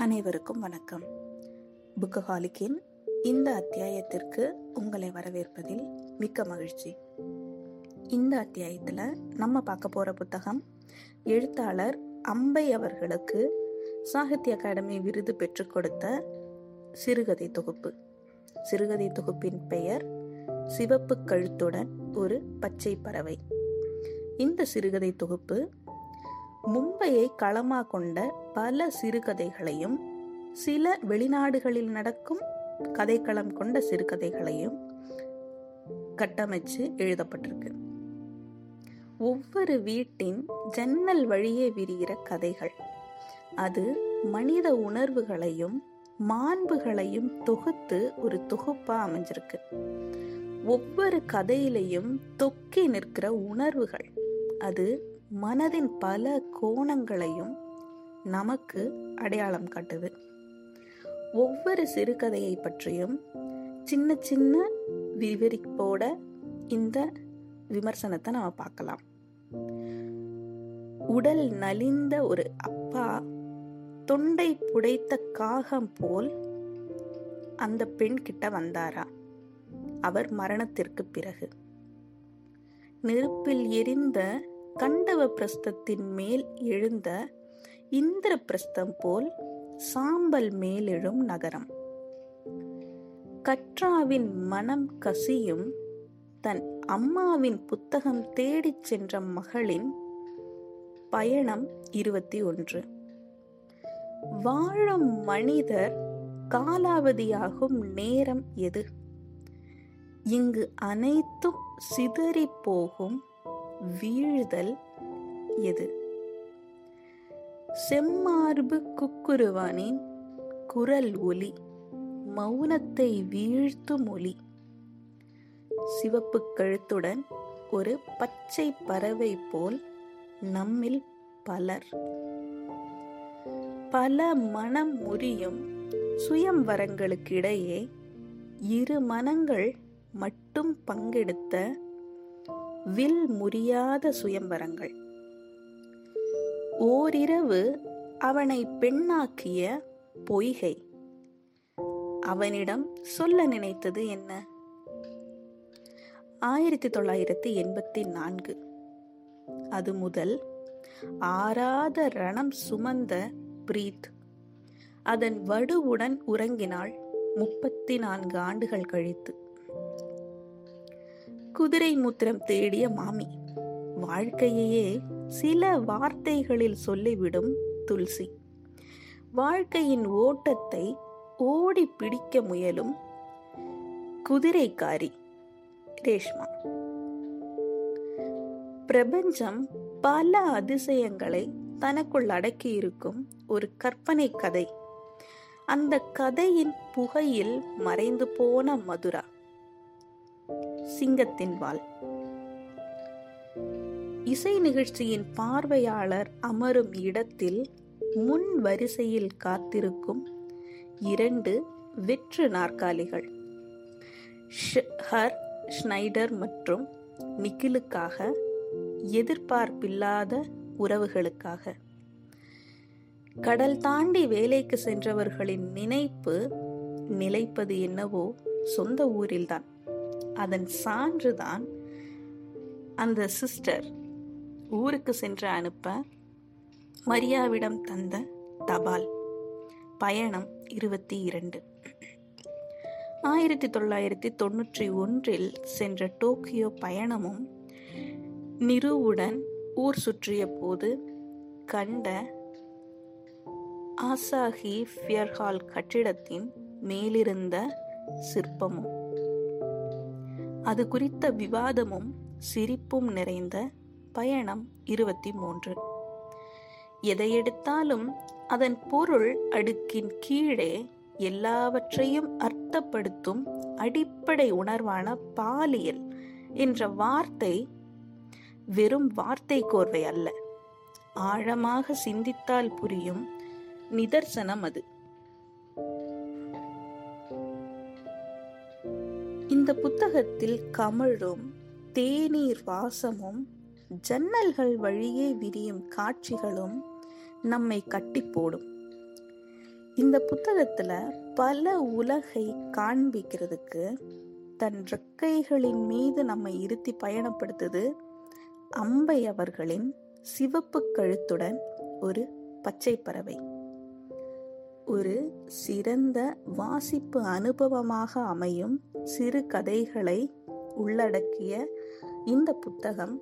அனைவருக்கும் வணக்கம். புக்கஹாலிக்கின் இந்த அத்தியாயத்திற்கு உங்களை வரவேற்பதில் மிக்க மகிழ்ச்சி. இந்த அத்தியாயத்தில் நம்ம பார்க்க போகிற புத்தகம் எழுத்தாளர் அம்பை அவர்களுக்கு சாகித்ய அகாடமி விருது பெற்றுக் கொடுத்த சிறுகதை தொகுப்பு. சிறுகதை தொகுப்பின் பெயர் சிவப்பு கழுத்துடன் ஒரு பச்சை பறவை. இந்த சிறுகதை தொகுப்பு மும்பையை களமா கொண்ட பல சிறுகதைகளையும் சில வெளிநாடுகளில் நடக்கும் கதைக்களம் கொண்ட சிறுகதைகளையும் கட்டமைச்சு எழுதப்பட்டிருக்கு. ஒவ்வொரு வீட்டின் ஜன்னல் வழியே விரிகிற கதைகள். அது மனித உணர்வுகளையும் மாண்புகளையும் தொகுத்து ஒரு தொகுப்பா அமைஞ்சிருக்கு. ஒவ்வொரு கதையிலையும் தொக்கி நிற்கிற உணர்வுகள். அது மனதின் பல கோணங்களையும் நமக்கு அடையாளம் காட்டுது. ஒவ்வொரு சிறுகதையை பற்றியும் சின்ன சின்ன விவரிப்போட இந்த விமர்சனத்தை நம்ம பார்க்கலாம். உடல் நலிந்த ஒரு அப்பா தொண்டை புடைத்த காகம் போல் அந்த பெண் கிட்ட வந்தாரா? அவர் மரணத்திற்கு பிறகு. நெருப்பில் எரிந்த கண்டவ பிரஸ்தத்தின் மேல் எழுந்த இந்திர பிரஸ்தம் போல் சாம்பல் மேலெழும் நகரம். கற்றாவின் மனம் கசியும் தன் அம்மாவின் புத்தகம் தேடிச் சென்ற மகளின் பயணம் இருபத்தி ஒன்று. வாழும் மனிதர் காலாவதியாகும் நேரம் எது? இங்கு அனைத்தும் சிதறி போகும் வீழ்தல் எது? செம்மார்பு குக்குருவானின் குரல் ஒலி மௌனத்தை வீழ்த்தும் ஒலி. சிவப்பு கழுத்துடன் ஒரு பச்சை பறவை போல் நம்மில் பலர். பல மனம் முறியும் சுயம்வரங்களுக்கிடையே இரு மனங்கள் மட்டும் பங்கெடுத்த வில் முறியாத சுயம்பரங்கள். ஓரிரவு அவனை பெண்ணாக்கிய பொய்கை. அவனிடம் சொல்ல நினைத்தது என்ன? ஆயிரத்தி தொள்ளாயிரத்தி எண்பத்தி நான்கு அது முதல் ஆறாத ரணம் சுமந்த பிரீத். அதன் வடுவுடன் உறங்கினாள் முப்பத்தி நான்கு ஆண்டுகள் கழித்து. குதிரை மூத்திரம் தேடிய மாமி வாழ்க்கையையே சில வார்த்தைகளில் சொல்லிவிடும் துல்சி. வாழ்க்கையின் ஓட்டத்தை ஓடி பிடிக்க முயலும் குதிரைக்காரி ரேஷ்மா. பிரபஞ்சம் பல அதிசயங்களை தனக்குள் அடக்கியிருக்கும் ஒரு கற்பனை கதை. அந்த கதையின் புகையில் மறைந்து போன மதுரா. சிங்கத்தின் வால் இசை நிகழ்ச்சியின் பார்வையாளர் அமரும் இடத்தில் முன் வரிசையில் காத்திருக்கும் இரண்டு வெற்று நாற்காலிகள் ஹர் ஸ்னைடர் மற்றும் நிக்கிலுக்காக எதிர்பார்ப்பில்லாத உறவுகளுக்காக. கடல் தாண்டி வேலைக்கு சென்றவர்களின் நினைப்பு நிலைப்பது என்னவோ சொந்த ஊரில்தான். அதன் சான்றுதான் அந்த சிஸ்டர் ஊருக்கு சென்று அனுப்ப மரியாவிடம் தந்த தபால். பயணம் இருபத்தி இரண்டு. ஆயிரத்தி தொள்ளாயிரத்தி தொன்னூற்றி ஒன்றில் சென்ற டோக்கியோ பயணமும் நிருவுடன் ஊர் சுற்றிய போது கண்ட ஆசாகி ஃபியர்ஹால் கட்டிடத்தின் மேலிருந்த சிற்பமும். அது குறித்த விவாதமும் சிரிப்பும் நிறைந்த பயணம் இருபத்தி மூன்று எதை எடுத்தாலும் அதன் பொருள் அடுக்கின் கீழே எல்லாவற்றையும் அர்த்தப்படுத்தும் அடிப்படை உணர்வான பாலியல் என்ற வார்த்தை வெறும் வார்த்தை கோர்வை அல்ல. ஆழமாக சிந்தித்தால் புரியும் நிதர்சனம் அது. இந்த புத்தகத்தில் கமழும் தேநீர் வாசமும் ஜன்னல்கள் வழியே விரியும் காட்சிகளும் நம்மை கட்டி போடும் இந்த புத்தகத்துல பல உலகை காண்பிக்கிறதுக்கு தன் ரெக்கைகளின் மீது நம்மை இருத்தி பயணப்படுத்துது அம்பை அவர்களின் சிவப்பு கழுத்துடன் ஒரு பச்சை பறவை. ஒரு சிறந்த வாசிப்பு அனுபவமாக அமையும் சிறு கதைகளை உள்ளடக்கிய இந்த புத்தகம்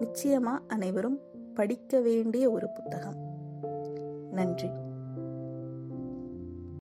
நிச்சயமா அனைவரும் படிக்க வேண்டிய ஒரு புத்தகம். நன்றி.